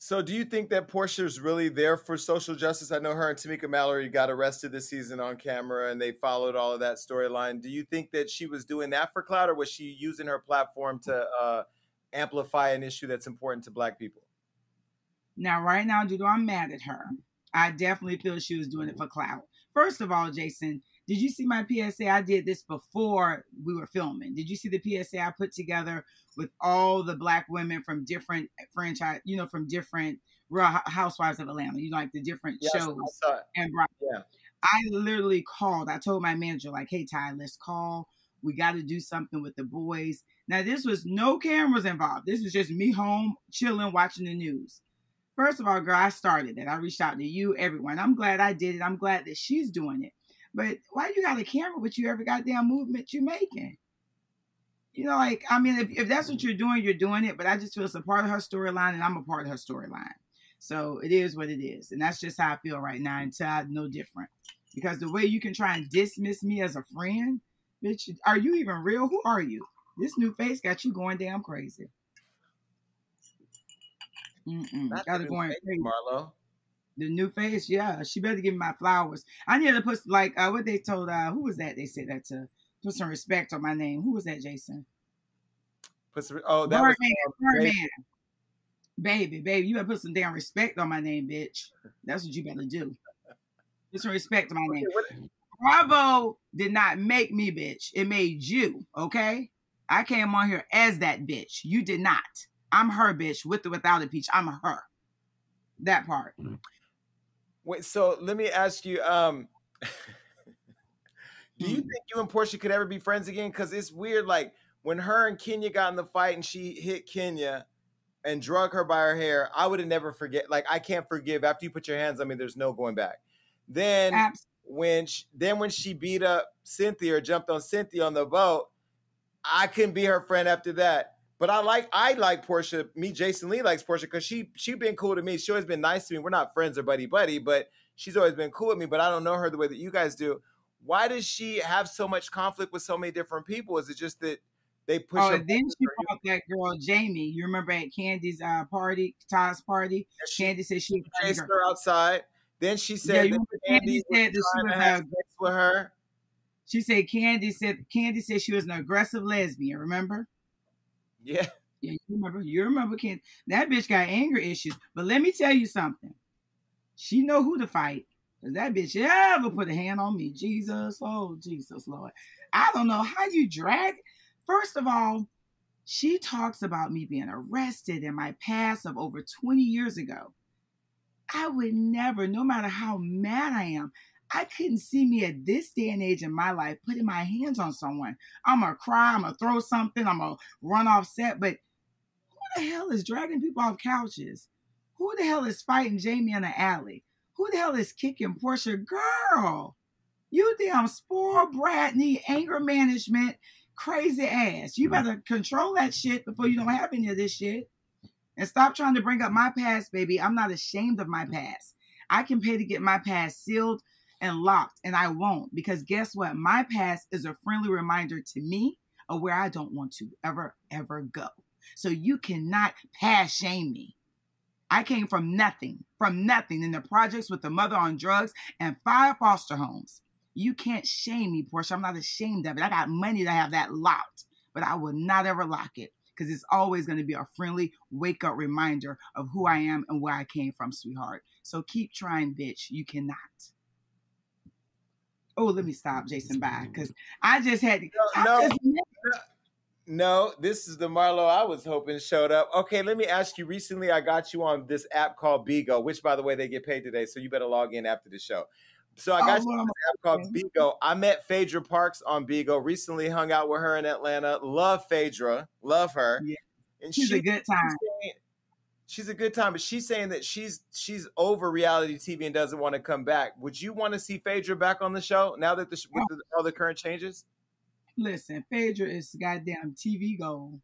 So, do you think that Porsha's really there for social justice? I know her and Tamika Mallory got arrested this season on camera, and they followed all of that storyline. Do you think that she was doing that for clout, or was she using her platform to uh, amplify an issue that's important to Black people? Now, right now, Judo, I'm mad at her. I definitely feel she was doing it for clout. First of all, Jason, did you see my PSA? I did this before we were filming. Did you see the PSA I put together with all the black women from different franchise, you know, from different Real Housewives of Atlanta, you know, like the different yes, shows. And yeah. I literally called. I told my manager, like, hey Ty, let's call. We got to do something with the boys. Now, this was no cameras involved. This was just me home, chilling, watching the news. First of all, girl, I started it. I reached out to you, everyone. I'm glad I did it. I'm glad that she's doing it. But why you got a camera with you every goddamn movement you're making? You know, like I mean, if, if that's what you're doing, you're doing it. But I just feel it's a part of her storyline, and I'm a part of her storyline. So it is what it is, and that's just how I feel right now. Until I know different, because the way you can try and dismiss me as a friend, bitch, are you even real? Who are you? This new face got you going damn crazy. Mm-mm. Got it going crazy, Marlo. The new face, yeah. She better give me my flowers. I need to put like uh, what they told uh who was that? They said that to put some respect on my name. Who was that, Jason? Put some oh that Birdman, was uh, Birdman. Baby, baby, you better put some damn respect on my name, bitch. That's what you better do. Put some respect on my name. Bravo did not make me, bitch. It made you, okay? I came on here as that bitch. You did not. I'm her bitch with or without a peach. I'm her. That part. Wait, so let me ask you, um, do you hmm. think you and Porsha could ever be friends again? Because it's weird, like when her and Kenya got in the fight and she hit Kenya and drug her by her hair, I would have never forget. Like I can't forgive after you put your hands on me. There's no going back. Then Absolutely. When she, then when she beat up Cynthia or jumped on Cynthia on the boat, I couldn't be her friend after that. But I like I like Porsha. Me, Jason Lee likes Porsha because she she been cool to me. She always been nice to me. We're not friends or buddy buddy, but she's always been cool with me. But I don't know her the way that you guys do. Why does she have so much conflict with so many different people? Is it just that they push? Oh, then she called that girl Jamie. You remember at Kandi's uh, party, Todd's party? she, Kandi said she chased her outside. Then she said yeah, Kandi said that she was have sex with her. She said Kandi said Kandi said she was an aggressive lesbian. Remember? Yeah. Yeah, you remember? You remember Ken? That bitch got anger issues. But let me tell you something. She know who to fight. Cause that bitch ever put a hand on me. Jesus, oh Jesus, Lord. I don't know how you drag. First of all, she talks about me being arrested in my past of over 20 years ago. I would never, no matter how mad I am, I couldn't see me at this day and age in my life putting my hands on someone. I'm gonna cry, I'm gonna throw something, I'm gonna run off set. But who the hell is dragging people off couches? Who the hell is fighting Jamie in the alley? Who the hell is kicking Porsha? Girl, you damn spoiled brat need anger management, crazy ass. You mm-hmm. better control that shit before you don't have any of this shit. And stop trying to bring up my past, baby. I'm not ashamed of my past. I can pay to get my past sealed and locked, and I won't because guess what? My past is a friendly reminder to me of where I don't want to ever, ever go. So you cannot past shame me. I came from nothing, from nothing in the projects with the mother on drugs and five foster homes. You can't shame me, Porsha. I'm not ashamed of it. I got money to have that locked, but I will not ever lock it because it's always going to be a friendly wake up reminder of who I am and where I came from, sweetheart. So keep trying, bitch. You cannot oh, let me stop Jason by because I just had to. No, just, no, this is the Marlo I was hoping showed up. Okay, let me ask you. Recently, I got you on this app called Bigo, which, by the way, they get paid today, so you better log in after the show. So I oh, got oh, you app called Bigo. I met Phaedra Parks on Bigo. Recently, hung out with her in Atlanta. Love Phaedra, love her. Yeah, and she's she, a good time. she's a good time, but she's saying that she's she's over reality TV and doesn't want to come back. Would you want to see Phaedra back on the show now that the with the, all the current changes? Listen, Phaedra is goddamn TV gold.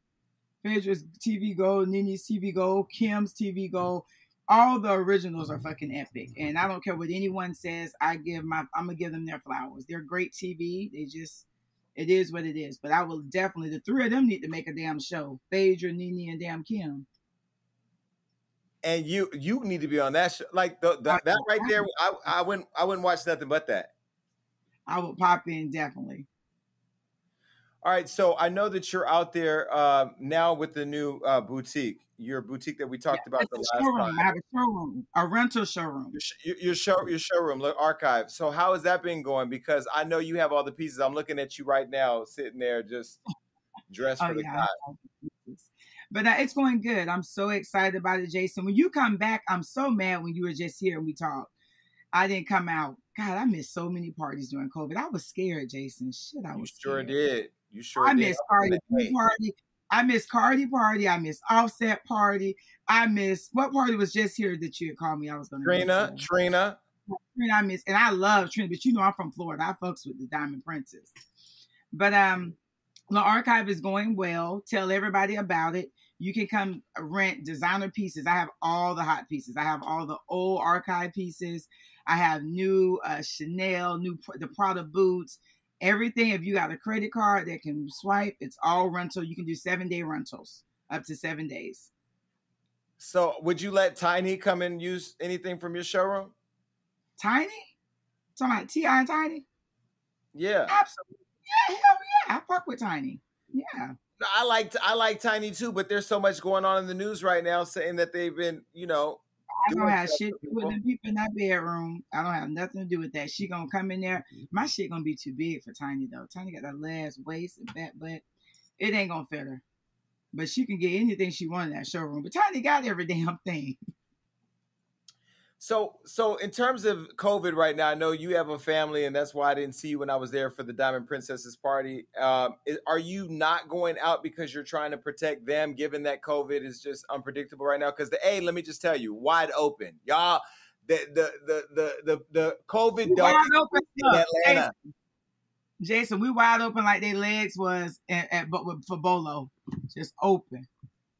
Phaedra's TV gold, Nene's TV gold, Kim's TV gold. All the originals are fucking epic, and I don't care what anyone says. I give my, I'm gonna give them their flowers. They're great TV. They just, it is what it is. But I will definitely, the three of them need to make a damn show. Phaedra, Nene, and damn Kim and you you need to be on that show. Like the, the, oh, that right there, I, I wouldn't I wouldn't watch nothing but that. I would pop in definitely. All right, so I know that you're out there uh, now with the new uh, boutique. Your boutique that we talked yeah, about the last showroom. time. I have a showroom, a rental showroom. Your, your show, your showroom, look, archive. So how has that been going? Because I know you have all the pieces. I'm looking at you right now, sitting there, just dressed oh, for the yeah, but uh, it's going good. I'm so excited about it, Jason. When you come back, I'm so mad when you were just here and we talked. I didn't come out. God, I missed so many parties during COVID. I was scared, Jason. Shit, I was. You sure scared. did. You sure I missed Cardi party. I missed Cardi party. I missed Offset party. I missed what party was just here that you had called me. I was going to Trina. Trina. Trina, I miss, and I love Trina, but you know I'm from Florida. I fucks with the Diamond Princess. But um, the archive is going well. Tell everybody about it. You can come rent designer pieces. I have all the hot pieces. I have all the old archive pieces. I have new uh, Chanel, new the Prada boots, everything. If you got a credit card that can swipe, it's all rental. You can do seven day rentals up to seven days. So, would you let Tiny come and use anything from your showroom? Tiny? Talking about T.I. and Tiny? Yeah, absolutely. Yeah, hell yeah. I fuck with Tiny. Yeah. I like I like Tiny too, but there's so much going on in the news right now saying that they've been, you know. I don't have shit to do with the people in that bedroom. I don't have nothing to do with that. She gonna come in there. My shit gonna be too big for Tiny though. Tiny got that last waist and fat butt. It ain't gonna fit her. But she can get anything she wants in that showroom. But Tiny got every damn thing. So, so in terms of COVID right now, I know you have a family, and that's why I didn't see you when I was there for the Diamond Princesses party. Um, is, are you not going out because you're trying to protect them, given that COVID is just unpredictable right now? Because the A, let me just tell you, wide open, y'all. The the the the the, the COVID wide open in Atlanta. Jason, Jason, we wide open like their legs was at, at but for Bolo, just open,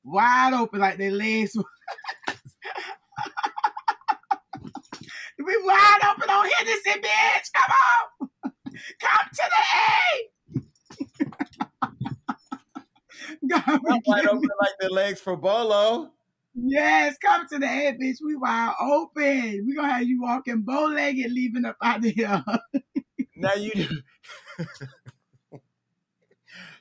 wide open like their legs. We wide open on Henderson, bitch. Come on. Come to the A. I'm wide open like the legs for Bolo. Yes, come to the head, bitch. We wide open. We gonna have you walking bow legged, leaving up out of here. now you do.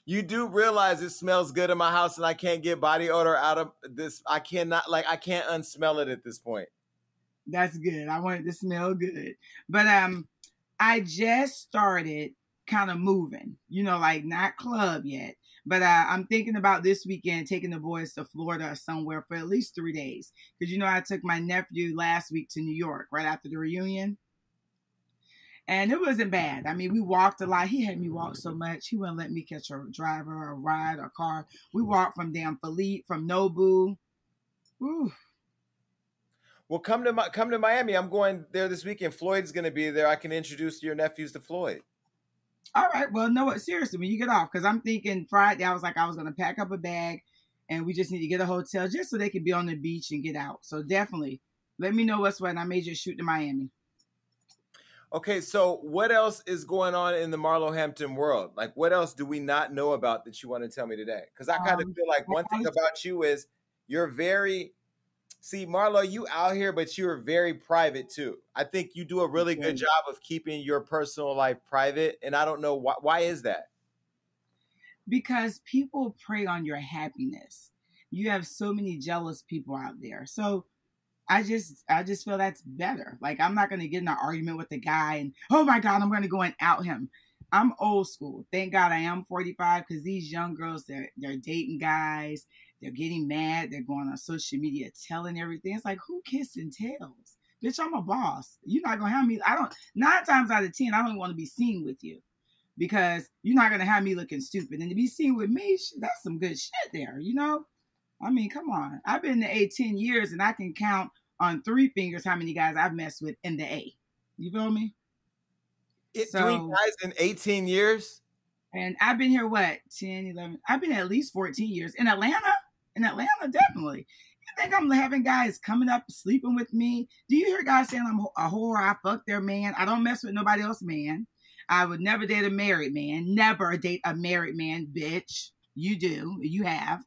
you do realize it smells good in my house, and I can't get body odor out of this. I cannot, like, I can't unsmell it at this point. That's good. I want it to smell good. But um, I just started kind of moving. You know, like not club yet. But uh, I'm thinking about this weekend taking the boys to Florida or somewhere for at least three days. Because you know, I took my nephew last week to New York right after the reunion. And it wasn't bad. I mean, we walked a lot. He had me walk so much. He wouldn't let me catch a driver, a ride, or car. We walked from damn Philippe, from Nobu. Ooh, well, come to my, come to Miami. I'm going there this weekend. Floyd's going to be there. I can introduce your nephews to Floyd. All right. Well, no, seriously, when you get off, because I'm thinking Friday, I was like, I was going to pack up a bag, and we just need to get a hotel just so they can be on the beach and get out. So definitely, let me know what's what. I may just shoot to Miami. Okay, so what else is going on in the Marlo Hampton world? Like, what else do we not know about that you want to tell me today? Because I kind of um, feel like one thing about you is you're very See, Marlo, you out here, but you're very private too. I think you do a really good job of keeping your personal life private, and I don't know why. Why is that? Because people prey on your happiness. You have so many jealous people out there. So I just I just feel that's better. Like I'm not gonna get in an argument with the guy and oh my god, I'm gonna go and out him. I'm old school. Thank God I am 45 because these young girls they're they're dating guys they're getting mad. They're going on social media telling everything. It's like, who kiss and tells? Bitch, I'm a boss. You're not gonna have me. I don't. Nine times out of ten, I don't want to be seen with you because you're not gonna have me looking stupid. And to be seen with me, that's some good shit there. You know, I mean, come on. I've been in the A 10 years and I can count on three fingers how many guys I've messed with in the A. You feel me? It, so, three guys in 18 years? And I've been here, what, 10, 11? I've been at least 14 years. In Atlanta? In Atlanta, definitely. You think I'm having guys coming up sleeping with me? Do you hear guys saying I'm a whore? I fuck their man. I don't mess with nobody else, man. I would never date a married man. Never date a married man, bitch. You do. You have.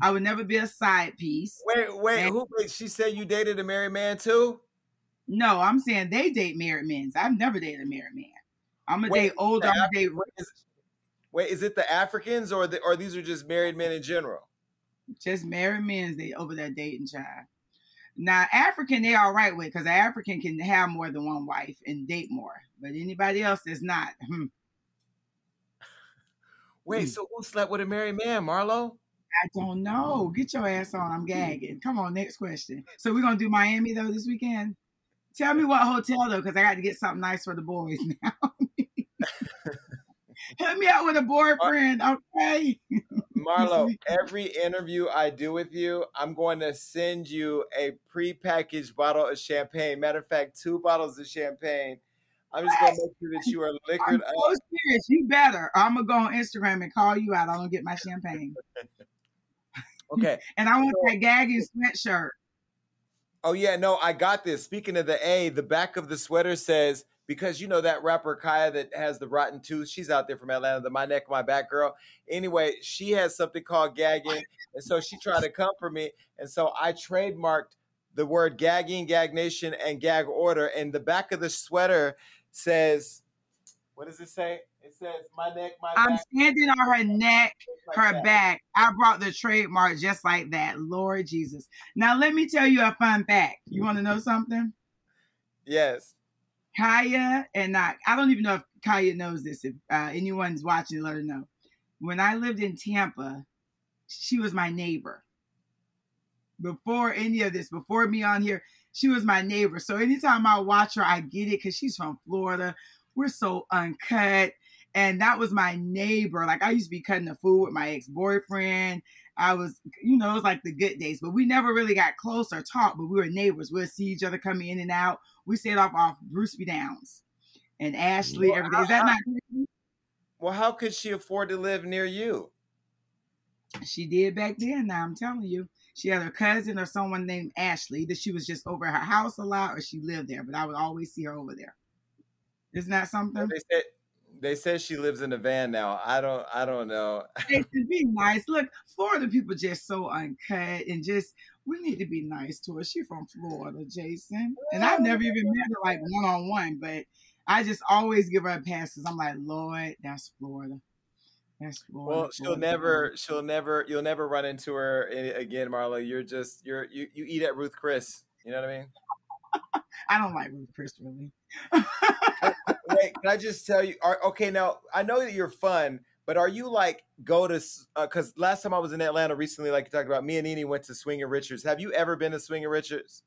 I would never be a side piece. Wait, wait, and, who? Wait, she said you dated a married man too? No, I'm saying they date married men. I've never dated a married man. I'm gonna date older. I'm gonna date. Wait, is it the Africans or the or these are just married men in general? Just married men they over there dating child. Now African they all right with because African can have more than one wife and date more, but anybody else is not. Hmm. Wait, hmm. so who slept with a married man, Marlo? I don't know. Get your ass on. I'm gagging. Come on, next question. So we're gonna do Miami though this weekend. Tell me what hotel though, because I got to get something nice for the boys now. Help me out with a boyfriend, okay? Marlo, every interview I do with you, I'm going to send you a pre-packaged bottle of champagne. Matter of fact, two bottles of champagne. I'm just gonna make sure that you are liquored I'm so serious. You better. I'm gonna go on Instagram and call you out. I'm gonna get my champagne. okay. and I want that gagging sweatshirt. Oh yeah, no, I got this. Speaking of the A, the back of the sweater says because you know that rapper Khia that has the rotten tooth. She's out there from Atlanta, the My Neck My Back girl. Anyway, she has something called gagging, and so she tried to come for me, and so I trademarked the word gagging, gag nation, and gag order. And the back of the sweater says, "What does it say?" It says, "My neck, my." Back. I'm back. standing on her neck, like her that. back. I brought the trademark just like that. Lord Jesus. Now let me tell you a fun fact. You want to know something? Yes. Khia and I, I don't even know if Khia knows this. If uh, anyone's watching, let her know. When I lived in Tampa, she was my neighbor. Before any of this, before me on here, she was my neighbor. So anytime I watch her, I get it because she's from Florida. We're so uncut. And that was my neighbor. Like I used to be cutting the food with my ex boyfriend. I was, you know, it was like the good days, but we never really got close or talked, but we were neighbors. We'd see each other coming in and out. We stayed off off Bruce B. Downs and Ashley well, every day. Is that not Well, how could she afford to live near you? She did back then. Now I'm telling you. She had her cousin or someone named Ashley that she was just over her house a lot or she lived there, but I would always see her over there. Isn't that something? Well, they said they said she lives in a van now. I don't I don't know. it should be nice. Look, Florida people just so uncut and just we need to be nice to her. She from Florida, Jason. And I've never even met her like one on one, but I just always give her a pass because I'm like, Lord, that's Florida. That's Florida. Well, she'll Florida. never, she'll never, you'll never run into her again, Marlo. You're just, you're, you, you eat at Ruth Chris. You know what I mean? I don't like Ruth Chris really. Wait, can I just tell you? Are, okay, now I know that you're fun, but are you like go to? Because uh, last time I was in Atlanta recently, like you talked about, me and Nene went to Swinging Richards. Have you ever been to Swinging Richards?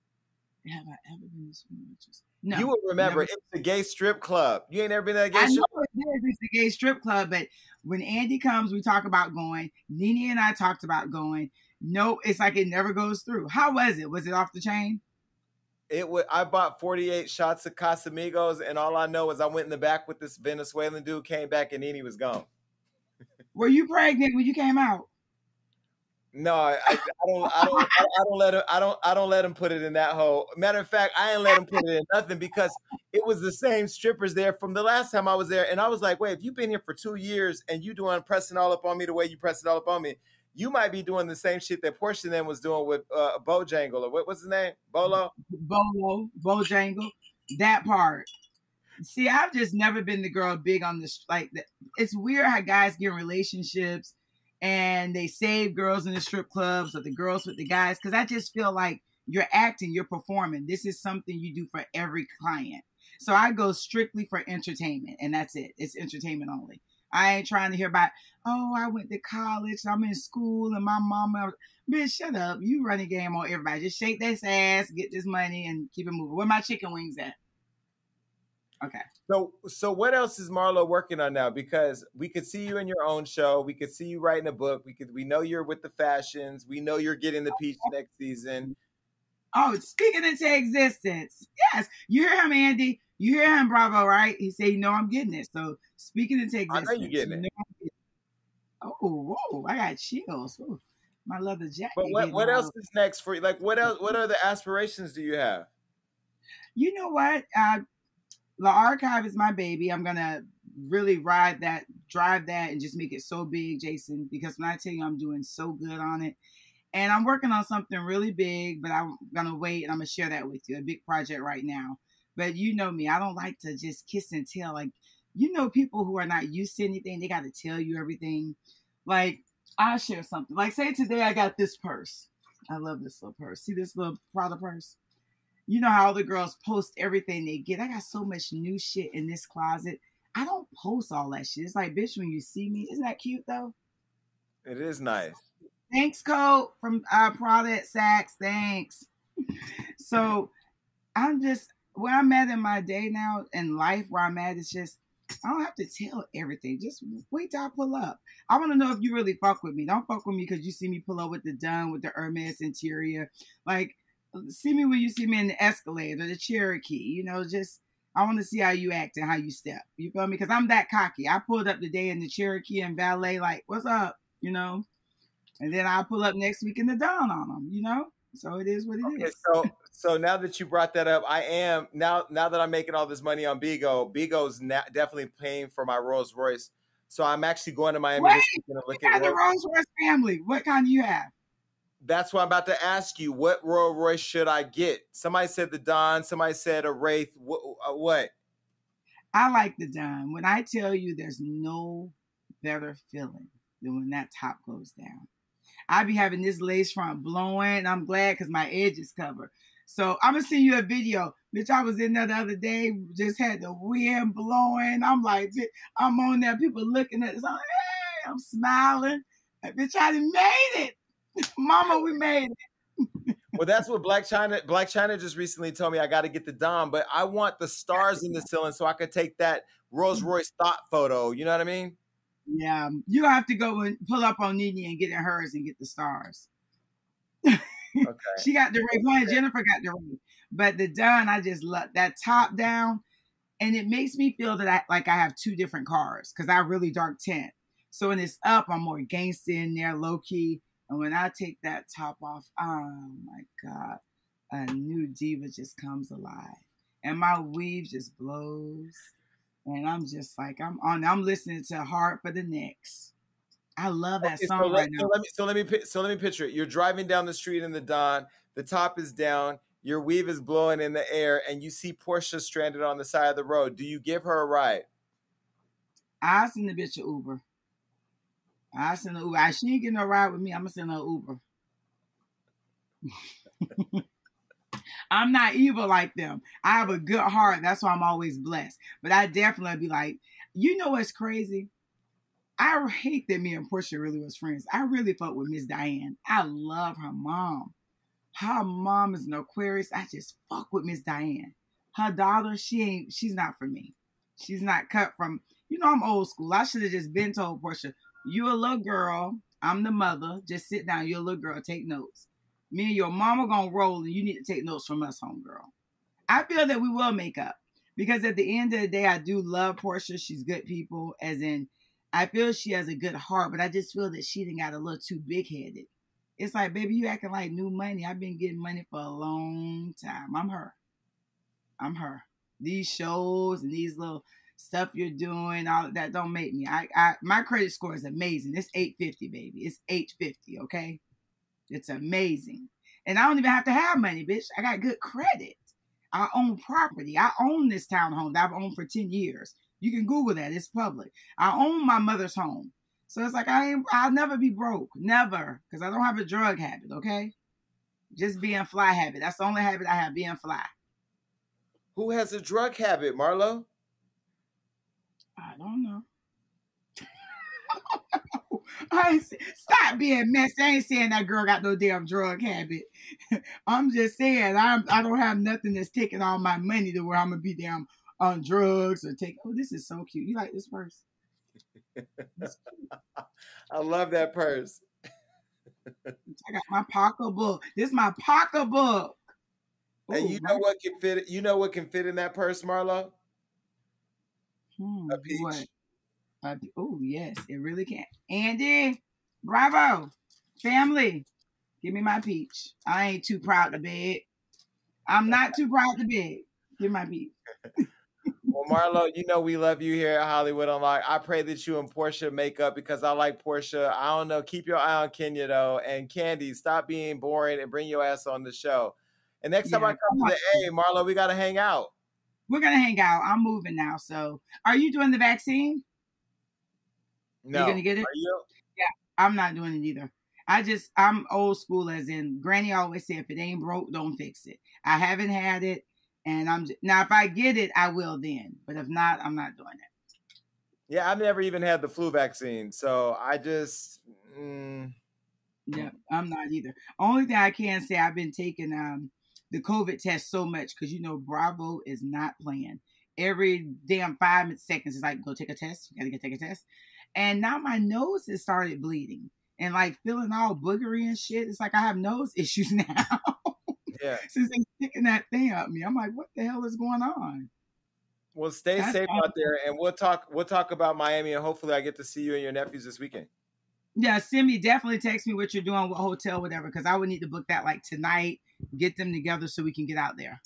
Have I ever been to Swinging Richards? No. You would remember it's a gay strip club. You ain't ever been to that gay I strip know It's a gay strip club, but when Andy comes, we talk about going. Nene and I talked about going. No, it's like it never goes through. How was it? Was it off the chain? It would I bought 48 shots of Casamigos, and all I know is I went in the back with this Venezuelan dude, came back, and then he was gone. Were you pregnant when you came out? No, I, I, don't. I don't. I don't let him. I don't. I don't let him put it in that hole. Matter of fact, I ain't let him put it in nothing because it was the same strippers there from the last time I was there, and I was like, "Wait, if you've been here for two years and you doing pressing all up on me the way you press it all up on me, you might be doing the same shit that Porsha then was doing with uh, Bojangle or what, was his name? Bolo? Bolo, Bojangle. That part. See, I've just never been the girl big on this. Like, it's weird how guys get in relationships and they save girls in the strip clubs or the girls with the guys. Cause I just feel like you're acting, you're performing. This is something you do for every client. So I go strictly for entertainment and that's it. It's entertainment only. I ain't trying to hear about, oh, I went to college, I'm in school, and my mama. Bitch, shut up. You run a game on everybody. Just shake this ass, get this money, and keep it moving. Where my chicken wings at? Okay. So, so what else is Marlo working on now? Because we could see you in your own show. We could see you writing a book. We could. We know you're with the fashions. We know you're getting the peach next season. Oh, speaking into existence. Yes, you hear him, Andy. You hear him, Bravo, right? He said, "You know, I'm getting it." So speaking into existence. I know you're getting you it. Oh, whoa! I got chills. Ooh, my leather jacket. But what, what else is next for you? Like, what else? What other aspirations do you have? You know what? Uh, the archive is my baby. I'm gonna really ride that, drive that, and just make it so big, Jason. Because when I tell you, I'm doing so good on it, and I'm working on something really big. But I'm gonna wait, and I'm gonna share that with you. A big project right now. But you know me, I don't like to just kiss and tell. Like, you know, people who are not used to anything, they got to tell you everything. Like, I'll share something. Like, say today I got this purse. I love this little purse. See this little Prada purse? You know how all the girls post everything they get. I got so much new shit in this closet. I don't post all that shit. It's like, bitch, when you see me, isn't that cute though? It is nice. Thanks, Code from uh, Prada at Saks. Thanks. So I'm just where I'm at in my day now in life, where I'm at, it's just I don't have to tell everything. Just wait till I pull up. I want to know if you really fuck with me. Don't fuck with me because you see me pull up with the done with the Hermes interior. Like, see me when you see me in the Escalade or the Cherokee. You know, just I want to see how you act and how you step. You feel me? Because I'm that cocky. I pulled up today in the Cherokee and valet, like, what's up? You know, and then I'll pull up next week in the Dawn on them. You know, so it is what it is. Okay, so so now that you brought that up, I am now now that I'm making all this money on Bigo. Bigo's na- definitely paying for my Rolls Royce. So I'm actually going to Miami Wait, this weekend to look at of Rolls. Royce family? What kind do you have? That's what I'm about to ask you. What Rolls Royce should I get? Somebody said the Dawn. Somebody said a Wraith. What? Uh, what? I like the dime. When I tell you there's no better feeling than when that top goes down. I be having this lace front blowing. I'm glad because my edge is covered. So I'm gonna send you a video. Bitch, I was in there the other day, just had the wind blowing. I'm like, I'm on there, people looking at us. I'm like, hey, I'm smiling. Like, bitch, I made it. Mama, we made it. Well, that's what Blac Chyna Blac Chyna just recently told me. I got to get the Dom, but I want the stars in the ceiling so I could take that Rolls Royce thought photo. You know what I mean? Yeah, you have to go and pull up on Nene and get in hers and get the stars. Okay. She got the Wraith. One Jennifer got the Wraith, but the Dawn I just love that top down, and it makes me feel that I like I have two different cars because I really dark tint. So when it's up, I'm more gangster in there, low key, and when I take that top off, oh my god, a new diva just comes alive, and my weave just blows, and I'm just like I'm on. I'm listening to Heart for the Next. I love that Okay, song so, let, right now. so let me so let me so let me picture it. You're driving down the street in the dawn. The top is down. Your weave is blowing in the air, and you see Porsha stranded on the side of the road. Do you give her a ride? I send the bitch a Uber. I send her Uber. I, she ain't getting no ride with me. I'm gonna send her Uber. I'm not evil like them. I have a good heart. That's why I'm always blessed. But I definitely be like, you know what's crazy? I hate that me and Porsha really was friends. I really fuck with Miss Diane. I love her mom. Her mom is an Aquarius. I just fuck with Miss Diane. Her daughter, she ain't, she's not for me. She's not cut from, you know, I'm old school. I should have just been told Porsha, you a little girl. I'm the mother. Just sit down. You're a little girl. Take notes. Me and your mama gonna roll, and you need to take notes from us, homegirl. I feel that we will make up because at the end of the day, I do love Porsha. She's good people, as in, I feel she has a good heart, but I just feel that she didn't got a little too big headed. It's like, baby, you acting like new money. I've been getting money for a long time. I'm her. I'm her. These shows and these little stuff you're doing, all that don't make me. I, I my credit score is amazing. It's 850, baby. It's 850, okay? It's amazing. And I don't even have to have money, bitch. I got good credit. I own property. I own this townhome that I've owned for 10 years. You can Google that. It's public. I own my mother's home. So it's like I ain't I'll never be broke. Never. Because I don't have a drug habit, okay? Just being fly habit. That's the only habit I have, being fly. Who has a drug habit, Marlo? I don't know. I stop being messy. I ain't saying that girl got no damn drug habit. I'm just saying I'm I don't have nothing that's taking all my money to where I'm gonna be damn on drugs or take. Oh, this is so cute. You like this purse? I love that purse. I got my pocketbook. This is my pocketbook. And you know what can fit? You know what can fit in that purse, Marlo? Hmm, a peach. oh yes, it really can. Andy, bravo, family. Give me my peach. I ain't too proud to beg. I'm not too proud to beg. Give my peach. Marlo, you know we love you here at Hollywood Unlocked. I pray that you and Porsha make up because I like Porsha. I don't know. Keep your eye on Kenya though, and Kandi, stop being boring and bring your ass on the show. And next yeah, time I come to the A, Marlo, we gotta hang out. We're gonna hang out. I'm moving now. So, are you doing the vaccine? No. You gonna get it? Yeah, I'm not doing it either. I just I'm old school, as in Granny always said, if it ain't broke, don't fix it. I haven't had it, and I'm just, now if I get it, I will then. But if not, I'm not doing it. Yeah, I've never even had the flu vaccine, so I just. Mm. Yeah, I'm not either. Only thing I can say, I've been taking um the COVID test so much because you know Bravo is not playing. Every damn five seconds is like, go take a test. You gotta go take a test. And now my nose has started bleeding and like feeling all boogery and shit. It's like I have nose issues now. Yeah. Since they're sticking that thing up me. I'm like, what the hell is going on? Well, stay That's safe out there and we'll talk we'll talk about Miami and hopefully I get to see you and your nephews this weekend. Yeah, send me definitely text me what you're doing, what hotel, whatever, because I would need to book that like tonight, get them together so we can get out there.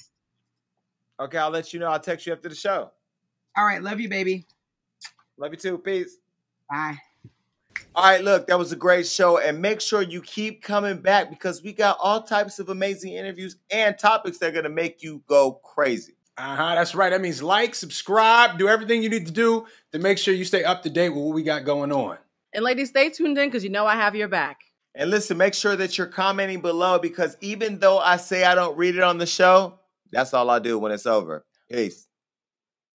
Okay, I'll let you know. I'll text you after the show. All right, love you, baby. Love you too. Peace. Bye. All right, look, that was a great show. And make sure you keep coming back because we got all types of amazing interviews and topics that are going to make you go crazy. Uh huh. That's right. That means like, subscribe, do everything you need to do to make sure you stay up to date with what we got going on. And ladies, stay tuned in because you know I have your back. And listen, make sure that you're commenting below because even though I say I don't read it on the show, that's all I do when it's over. Peace.